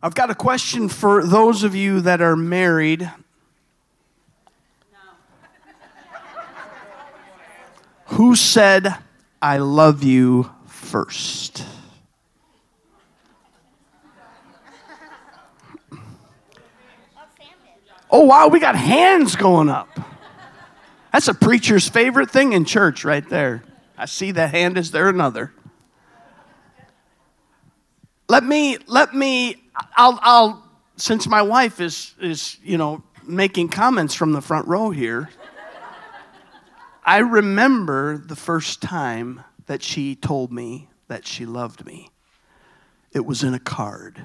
I've got a question for those of you that are married. Who said, I love you first? Oh, wow, we got hands going up. That's a preacher's favorite thing in church right there. I see that hand. Is there another? Let me, let me, I'll, I'll, since my wife is, is, you know, making comments from the front row here, I remember the first time that she told me that she loved me. It was in a card.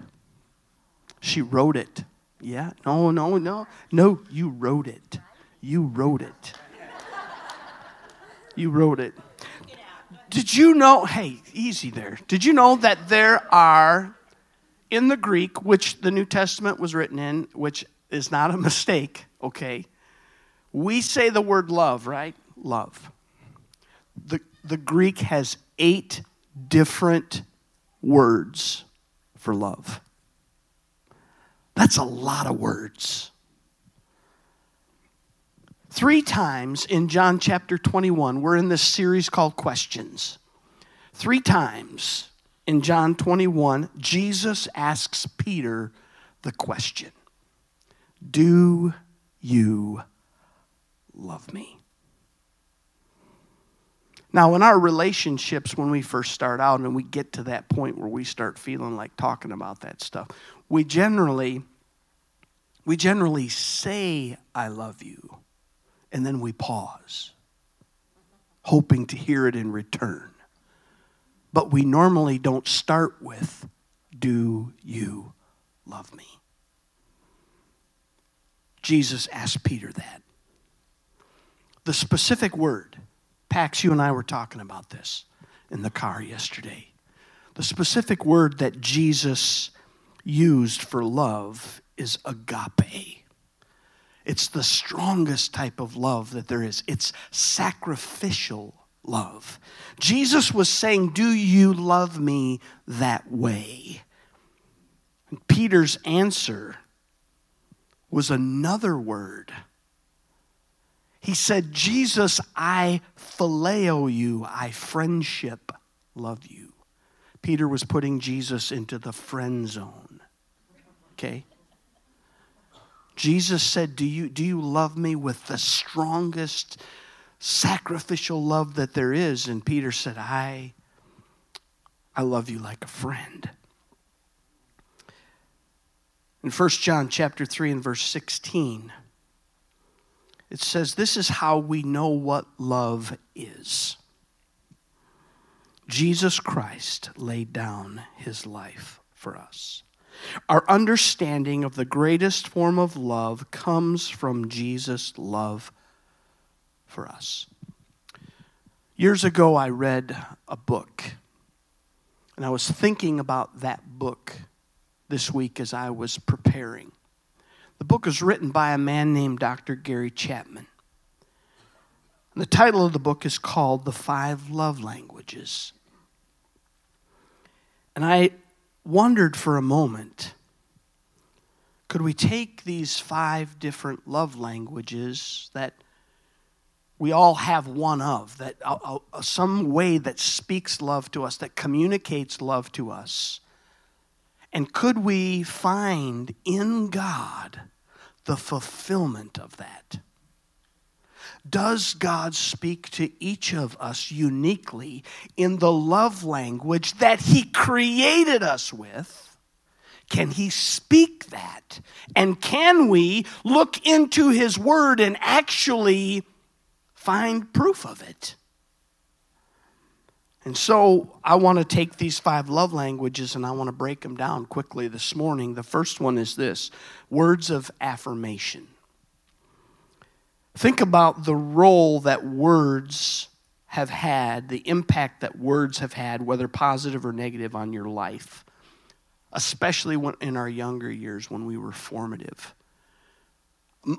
She wrote it. Yeah, no, no, no. No, you wrote it. You wrote it. You wrote it. Did you know? Hey, easy there. Did you know that there are, in the Greek, which the New Testament was written in, which is not a mistake, okay? We say the word love, right? Love. The, the Greek has eight different words for love. That's a lot of words. Three times in John chapter 21, we're in this series called Questions. Three times in John 21, Jesus asks Peter the question Do you love me? Now, in our relationships, when we first start out and we get to that point where we start feeling like talking about that stuff, we generally we generally say I love you and then we pause, hoping to hear it in return. But we normally don't start with, Do you love me? Jesus asked Peter that. The specific word, Pax, you and I were talking about this in the car yesterday. The specific word that Jesus used for love is agape. It's the strongest type of love that there is. It's sacrificial love. Jesus was saying, Do you love me that way? And Peter's answer was another word. He said, Jesus, I phileo you, I friendship love you. Peter was putting Jesus into the friend zone. Okay? Jesus said, Do you, do you love me with the strongest sacrificial love that there is? And Peter said, I, I love you like a friend. In 1 John chapter 3 and verse 16, it says, This is how we know what love is. Jesus Christ laid down his life for us. Our understanding of the greatest form of love comes from Jesus' love for us. Years ago, I read a book, and I was thinking about that book this week as I was preparing. The book was written by a man named Dr. Gary Chapman. And the title of the book is called The Five Love Languages. And I wondered for a moment could we take these five different love languages that we all have one of, that uh, uh, some way that speaks love to us, that communicates love to us, and could we find in God the fulfillment of that? Does God speak to each of us uniquely in the love language that He created us with? Can He speak that? And can we look into His Word and actually find proof of it? And so I want to take these five love languages and I want to break them down quickly this morning. The first one is this words of affirmation. Think about the role that words have had, the impact that words have had, whether positive or negative, on your life, especially when, in our younger years when we were formative.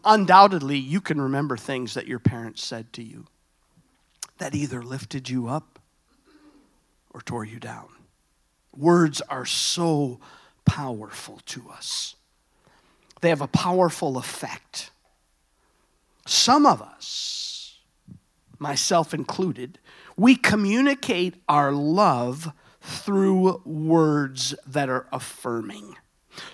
Undoubtedly, you can remember things that your parents said to you that either lifted you up or tore you down. Words are so powerful to us. They have a powerful effect. Some of us, myself included, we communicate our love through words that are affirming.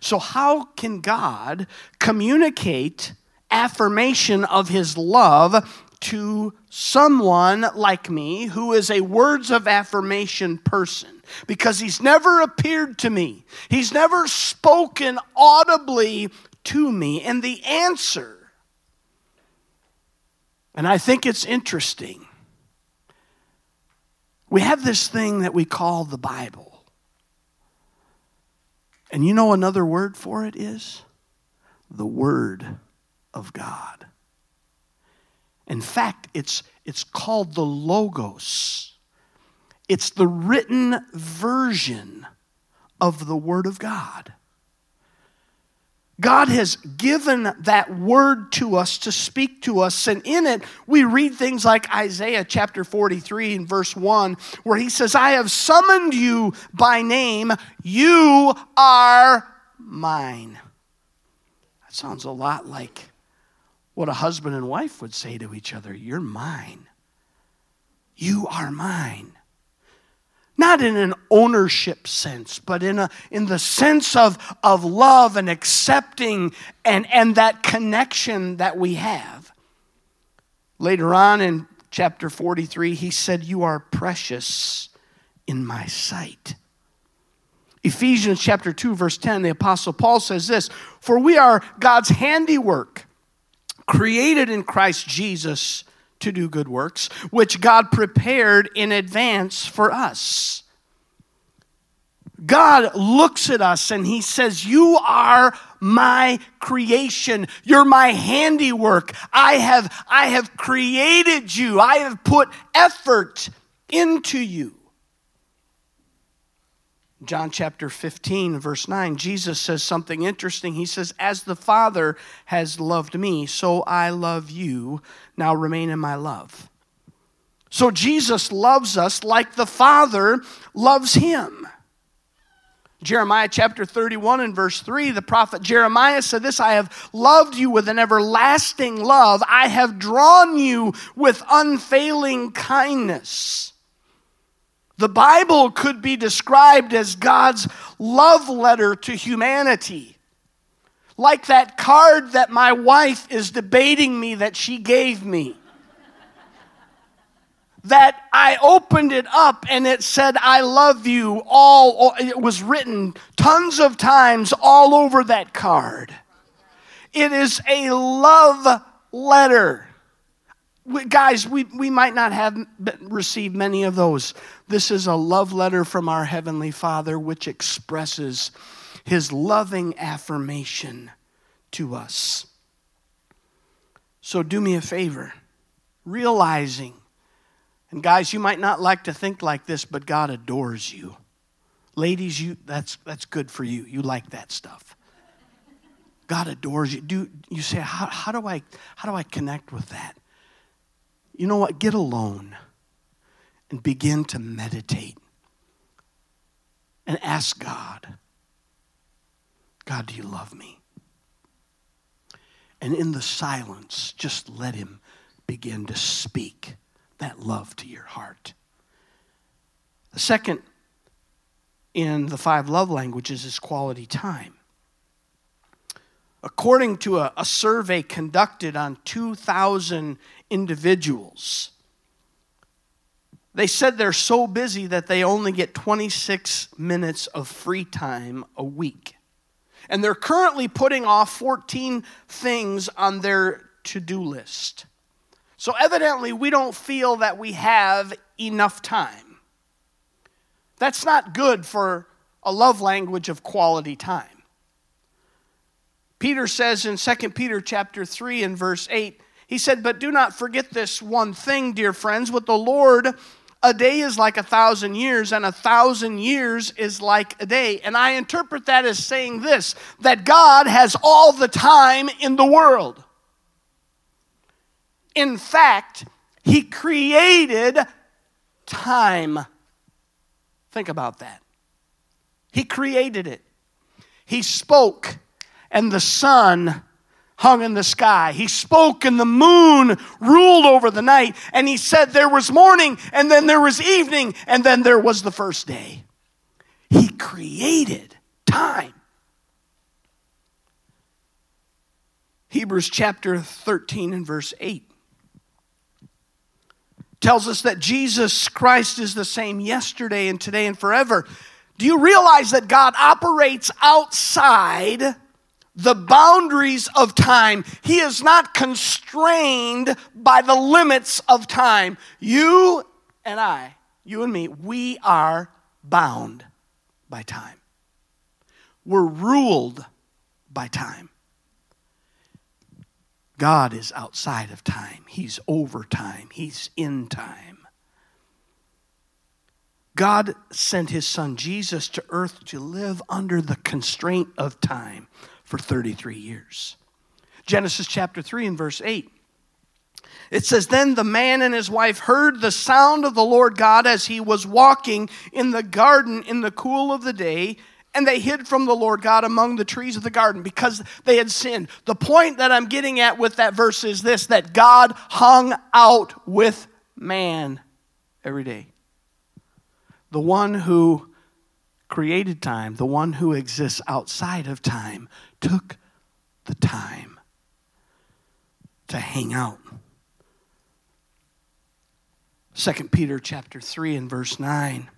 So, how can God communicate affirmation of his love to someone like me who is a words of affirmation person? Because he's never appeared to me, he's never spoken audibly to me. And the answer, and I think it's interesting, we have this thing that we call the Bible. And you know another word for it is? The Word of God. In fact, it's, it's called the Logos. It's the written version of the Word of God. God has given that word to us to speak to us. And in it, we read things like Isaiah chapter 43 and verse 1, where he says, I have summoned you by name. You are mine. That sounds a lot like what a husband and wife would say to each other You're mine. You are mine not in an ownership sense, but in, a, in the sense of, of love and accepting and, and that connection that we have. Later on in chapter 43, he said, You are precious in my sight. Ephesians chapter 2, verse 10, the Apostle Paul says this For we are God's handiwork, created in Christ Jesus to do good works, which God prepared in advance for us. God looks at us and he says, You are my creation. You're my handiwork. I have, I have created you. I have put effort into you. John chapter 15, verse 9, Jesus says something interesting. He says, As the Father has loved me, so I love you. Now remain in my love. So Jesus loves us like the Father loves him. Jeremiah chapter 31 and verse 3, the prophet Jeremiah said this I have loved you with an everlasting love, I have drawn you with unfailing kindness. The Bible could be described as God's love letter to humanity. Like that card that my wife is debating me that she gave me. that I opened it up and it said, I love you. All, it was written tons of times all over that card. It is a love letter we, guys, we, we might not have received many of those. This is a love letter from our Heavenly Father which expresses His loving affirmation to us. So do me a favor, realizing, and guys, you might not like to think like this, but God adores you. Ladies, you that's that's good for you. You like that stuff. God adores you. Do you say how, how do I how do I connect with that? you know what? Get alone and begin to meditate and ask God, God, do you love me? And in the silence, just let Him begin to speak that love to your heart. The second in the five love languages is quality time. According to a, a survey conducted on 2,000 individuals. They said they're so busy that they only get 26 minutes of free time a week. And they're currently putting off 14 things on their to do list. So, evidently, we don't feel that we have enough time. That's not good for a love language of quality time. Peter says in 2 Peter chapter 3 and verse 8, he said, But do not forget this one thing, dear friends. With the Lord, a day is like a thousand years, and a thousand years is like a day. And I interpret that as saying this that God has all the time in the world. In fact, He created time. Think about that. He created it. He spoke, and the sun hung in the sky. He spoke, and the moon ruled over the night. And he said, There was morning, and then there was evening, and then there was the first day. He created time. Hebrews chapter 13 and verse 8 tells us that Jesus Christ is the same yesterday and today and forever. Do you realize that God operates outside the boundaries of time? He is not constrained by the limits of time. You and I, you and me, we are bound by time. We're ruled by time. God is outside of time, He's over time, He's in time. God sent His Son Jesus to earth to live under the constraint of time for 33 years. Genesis chapter 3 and verse 8. It says, Then the man and his wife heard the sound of the Lord God as he was walking in the garden in the cool of the day, and they hid from the Lord God among the trees of the garden because they had sinned. The point that I'm getting at with that verse is this that God hung out with man every day. The one who created time, the one who exists outside of time, took the time to hang out. 2 Peter chapter 3 and verse 9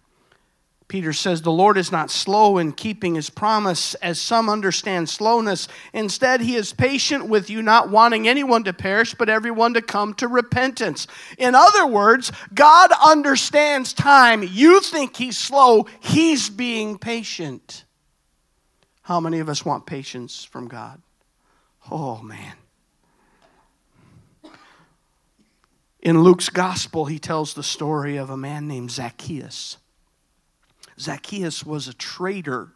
Peter says, The Lord is not slow in keeping his promise, as some understand slowness. Instead, he is patient with you, not wanting anyone to perish, but everyone to come to repentance. In other words, God understands time. You think he's slow, he's being patient. How many of us want patience from God? Oh, man. In Luke's gospel, he tells the story of a man named Zacchaeus. Zacchaeus was a traitor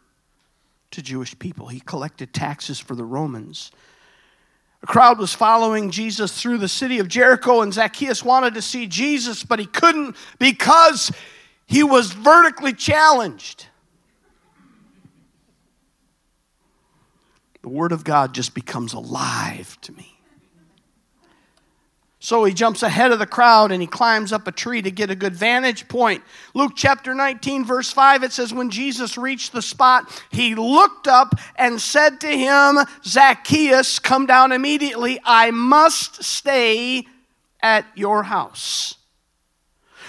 to Jewish people. He collected taxes for the Romans. A crowd was following Jesus through the city of Jericho, and Zacchaeus wanted to see Jesus, but he couldn't because he was vertically challenged. The Word of God just becomes alive to me. So he jumps ahead of the crowd and he climbs up a tree to get a good vantage point. Luke chapter 19, verse 5, it says, When Jesus reached the spot, he looked up and said to him, Zacchaeus, come down immediately. I must stay at your house.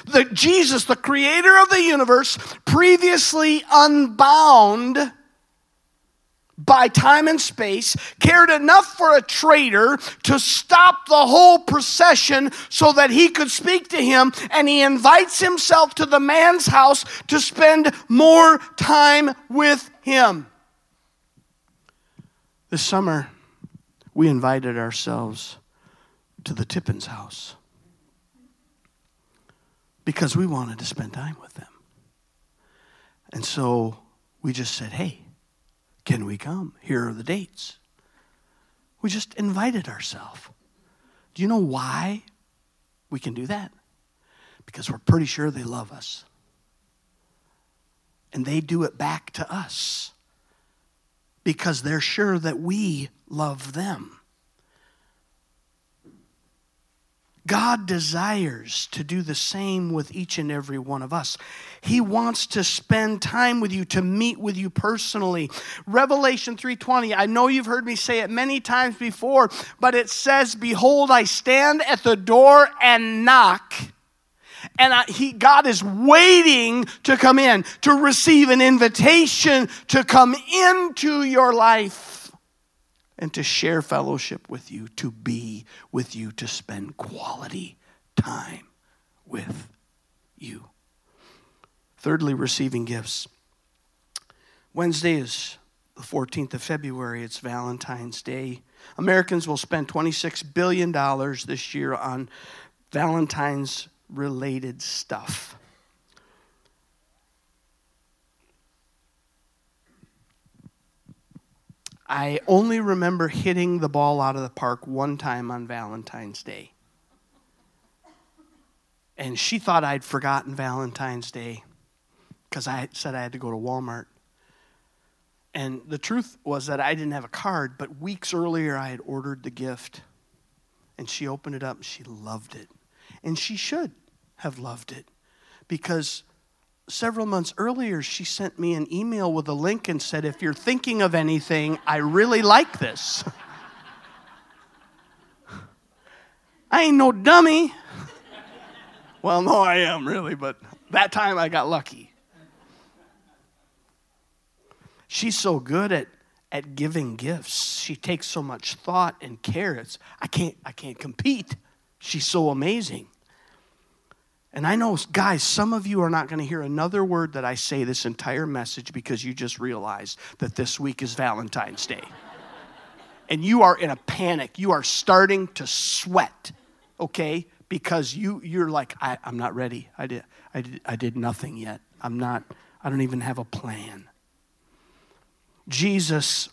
The Jesus, the creator of the universe, previously unbound by time and space, cared enough for a traitor to stop the whole procession so that he could speak to him, and he invites himself to the man's house to spend more time with him. This summer, we invited ourselves to the Tippins house because we wanted to spend time with them. And so we just said, hey, can we come? Here are the dates. We just invited ourselves. Do you know why we can do that? Because we're pretty sure they love us. And they do it back to us because they're sure that we love them. God desires to do the same with each and every one of us. He wants to spend time with you, to meet with you personally. Revelation 3:20, I know you've heard me say it many times before, but it says, "Behold, I stand at the door and knock." And I, he, God is waiting to come in, to receive an invitation to come into your life and to share fellowship with you, to be with you, to spend quality time with you. Thirdly, receiving gifts. Wednesday is the 14th of February, it's Valentine's Day. Americans will spend $26 billion this year on Valentine's related stuff. I only remember hitting the ball out of the park one time on Valentine's Day. And she thought I'd forgotten Valentine's Day because I said I had to go to Walmart. And the truth was that I didn't have a card, but weeks earlier I had ordered the gift. And she opened it up and she loved it. And she should have loved it because several months earlier she sent me an email with a link and said, If you're thinking of anything, I really like this. I ain't no dummy. well, no, I am really, but that time I got lucky. She's so good at, at giving gifts. She takes so much thought and care. It's, I, can't, I can't compete. She's so amazing. And I know, guys, some of you are not going to hear another word that I say this entire message because you just realized that this week is Valentine's Day. and you are in a panic. You are starting to sweat, okay? Because you, you're like, I, am not ready. I did, I, did, I did nothing yet. I'm not, I don't even have a plan. Jesus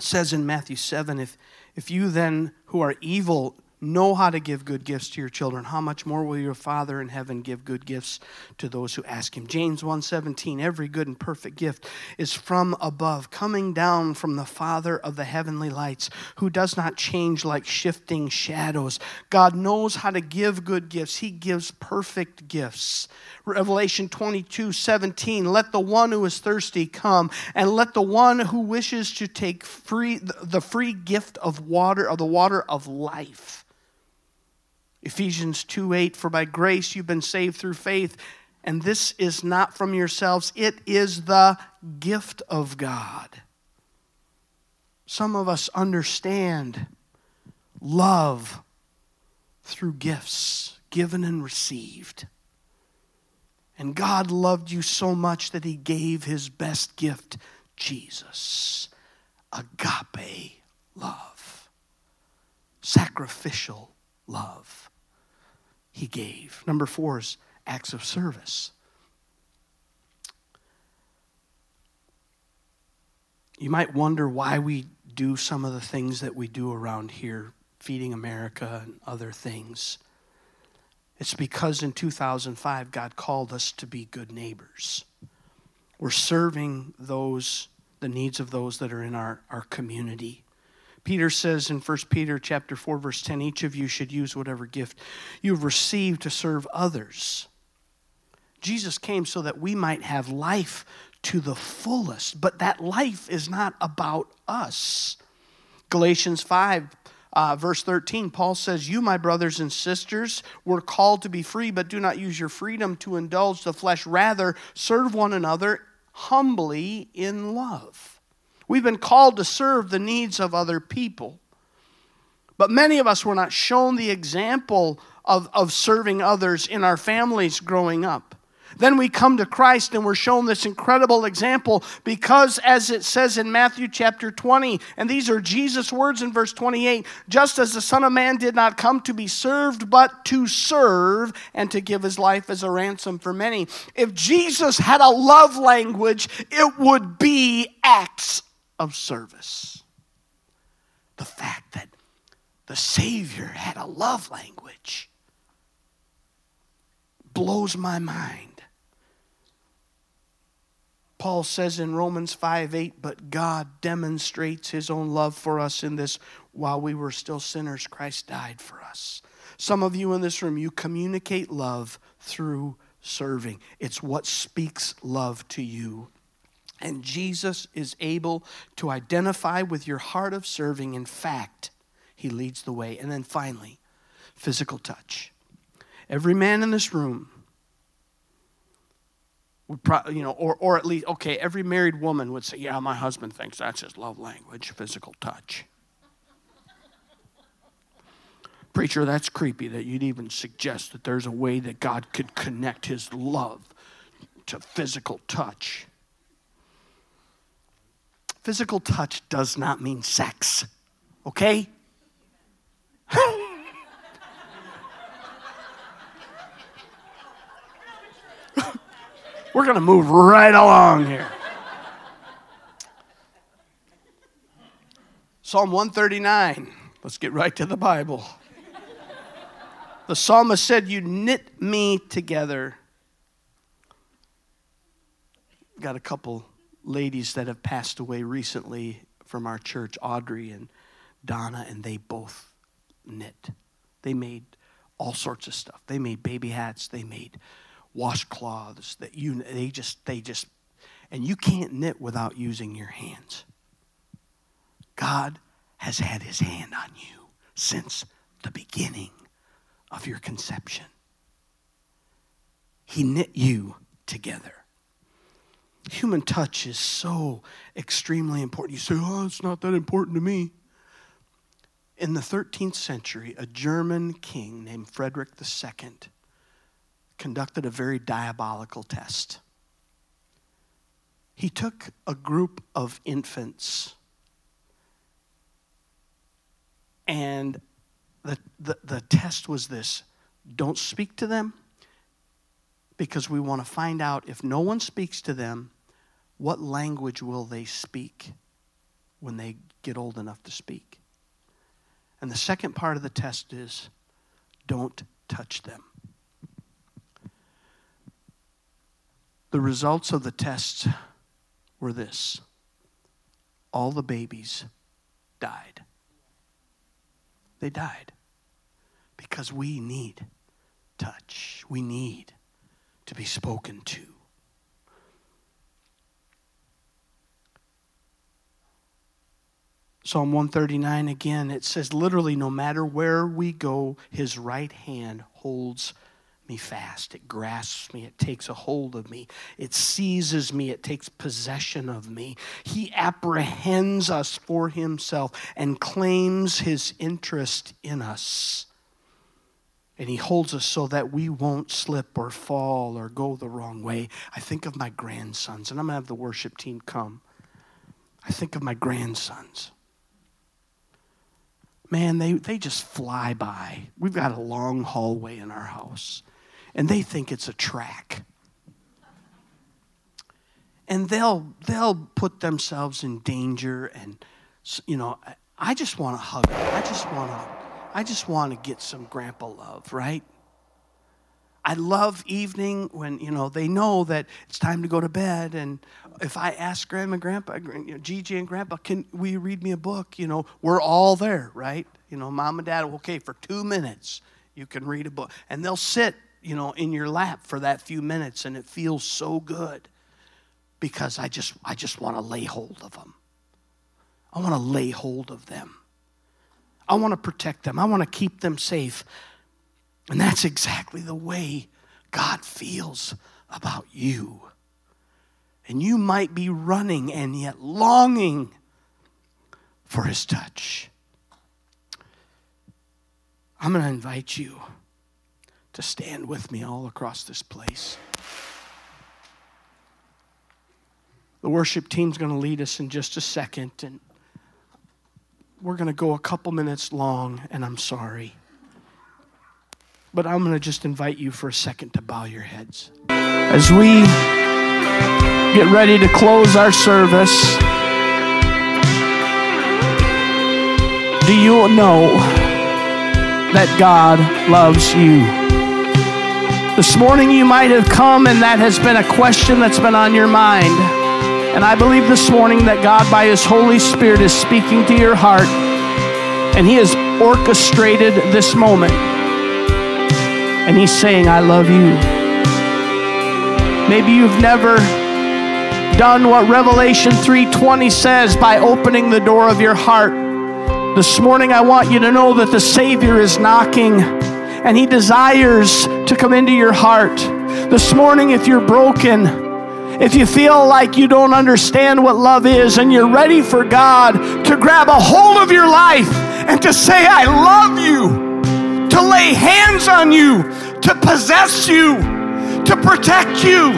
says in Matthew 7 if, if you then, who are evil, know how to give good gifts to your children. How much more will your father in heaven give good gifts to those who ask him? James 1.17 every good and perfect gift is from above coming down from the father of the heavenly lights who does not change like shifting shadows. God knows how to give good gifts. He gives perfect gifts. Revelation 22.17 let the one who is thirsty come and let the one who wishes to take free the free gift of water of the water of life Ephesians 2 8, for by grace you've been saved through faith, and this is not from yourselves, it is the gift of God. Some of us understand love through gifts given and received. And God loved you so much that He gave His best gift, Jesus. Agape love, sacrificial love he gave. Number four is acts of service. You might wonder why we do some of the things that we do around here, feeding America and other things. It's because in 2005, God called us to be good neighbors. We're serving those, the needs of those that are in our, our community. Peter says in 1 Peter chapter 4 verse 10 each of you should use whatever gift you've received to serve others. Jesus came so that we might have life to the fullest, but that life is not about us. Galatians 5 uh, verse 13, Paul says, You, my brothers and sisters, were called to be free, but do not use your freedom to indulge the flesh. Rather, serve one another humbly in love. We've been called to serve the needs of other people. But many of us were not shown the example of, of serving others in our families growing up. Then we come to Christ and we're shown this incredible example because, as it says in Matthew chapter 20, and these are Jesus' words in verse 28 just as the Son of Man did not come to be served, but to serve and to give his life as a ransom for many. If Jesus had a love language, it would be acts of service. The fact that the Savior had a love language blows my mind. Paul says in Romans 5 8, but God demonstrates his own love for us in this while we were still sinners, Christ died for us. Some of you in this room, you communicate love through serving. It's what speaks love to you and Jesus is able to identify with your heart of serving. In fact, he leads the way. And then finally, physical touch. Every man in this room would probably, you know, or, or at least, okay, every married woman would say, yeah, my husband thinks that's his love language, physical touch. Preacher, that's creepy that you'd even suggest that there's a way that God could connect his love to physical touch. Physical touch does not mean sex, okay? We're going to move right along here. Psalm 139. Let's get right to the Bible. The psalmist said, You knit me together. Got a couple ladies that have passed away recently from our church, Audrey and Donna, and they both knit. They made all sorts of stuff. They made baby hats. They made washcloths. That you they just they just and you can't knit without using your hands. God has had his hand on you since the beginning of your conception. He knit you together. Human touch is so extremely important. You say, oh, it's not that important to me. In the 13th century, a German king named Frederick II conducted a very diabolical test. He took a group of infants and the, the, the test was this don't speak to them because we want to find out if no one speaks to them, what language will they speak when they get old enough to speak? And the second part of the test is don't touch them. The results of the test were this all the babies died. They died because we need touch. We need to be spoken to. Psalm 139 again, it says literally, no matter where we go, his right hand holds me fast. It grasps me. It takes a hold of me. It seizes me. It takes possession of me. He apprehends us for himself and claims his interest in us. And he holds us so that we won't slip or fall or go the wrong way. I think of my grandsons, and I'm going to have the worship team come. I think of my grandsons man, they, they just fly by. We've got a long hallway in our house, and they think it's a track. And they'll, they'll put themselves in danger, and, you know, I just want to hug them. I just want to, I just want to get some grandpa love, right? I love evening when, you know, they know that it's time to go to bed. And if I ask grandma, grandpa, you know, Gigi and grandpa, can we read me a book? You know, we're all there, right? You know, mom and dad, okay, for two minutes, you can read a book. And they'll sit, you know, in your lap for that few minutes, and it feels so good because I just, I just want to lay hold of them. I want to lay hold of them. I want to protect them. I want to keep them safe. And that's exactly the way God feels about you. And you might be running and yet longing for his touch. I'm going to invite you to stand with me all across this place. The worship team's going to lead us in just a second, and we're going to go a couple minutes long, and I'm sorry. But I'm going to just invite you for a second to bow your heads. As we get ready to close our service, do you know that God loves you? This morning you might have come and that has been a question that's been on your mind. And I believe this morning that God, by His Holy Spirit, is speaking to your heart and He has orchestrated this moment and he's saying, I love you. Maybe you've never done what Revelation 3:20 says by opening the door of your heart. This morning I want you to know that the Savior is knocking and he desires to come into your heart. This morning if you're broken, if you feel like you don't understand what love is and you're ready for God to grab a hold of your life and to say, I love you, to lay hands on you, to possess you, to protect you.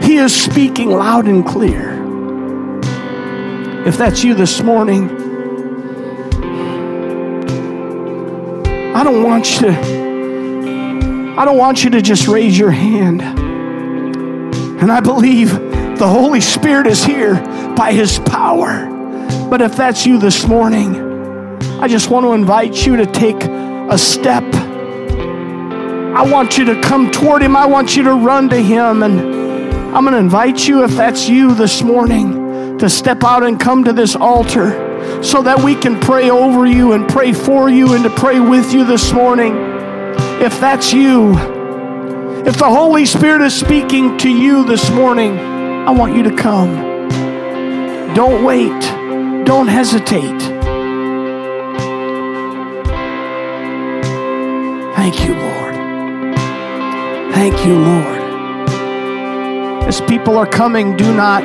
He is speaking loud and clear. If that's you this morning, I don't want you to, I don't want you to just raise your hand. And I believe the Holy Spirit is here by His power. But if that's you this morning, I just want to invite you to take a step. I want you to come toward him. I want you to run to him. And I'm going to invite you, if that's you this morning, to step out and come to this altar so that we can pray over you and pray for you and to pray with you this morning. If that's you, if the Holy Spirit is speaking to you this morning, I want you to come. Don't wait, don't hesitate. Thank you, Lord. Thank you, Lord. As people are coming, do not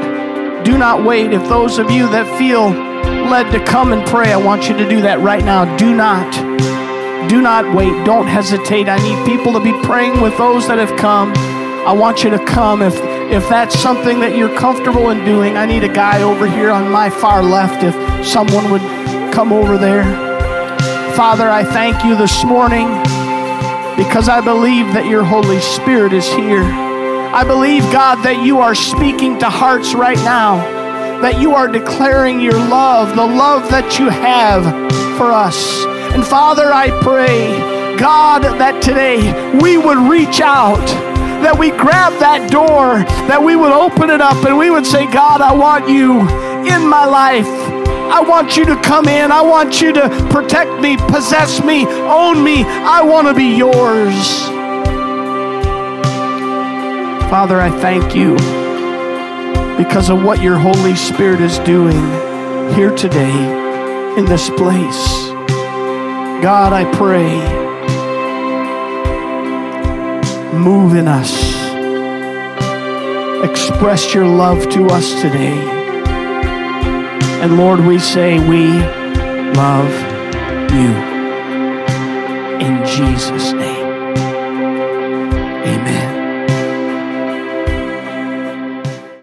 do not wait. If those of you that feel led to come and pray, I want you to do that right now. Do not do not wait. Don't hesitate. I need people to be praying with those that have come. I want you to come if if that's something that you're comfortable in doing. I need a guy over here on my far left if someone would come over there. Father, I thank you this morning because I believe that your Holy Spirit is here. I believe, God, that you are speaking to hearts right now, that you are declaring your love, the love that you have for us. And Father, I pray, God, that today we would reach out, that we grab that door, that we would open it up and we would say, God, I want you in my life. I want you to come in. I want you to protect me, possess me, own me. I want to be yours. Father, I thank you because of what your Holy Spirit is doing here today in this place. God, I pray, move in us. Express your love to us today. And Lord, we say we love you. In Jesus'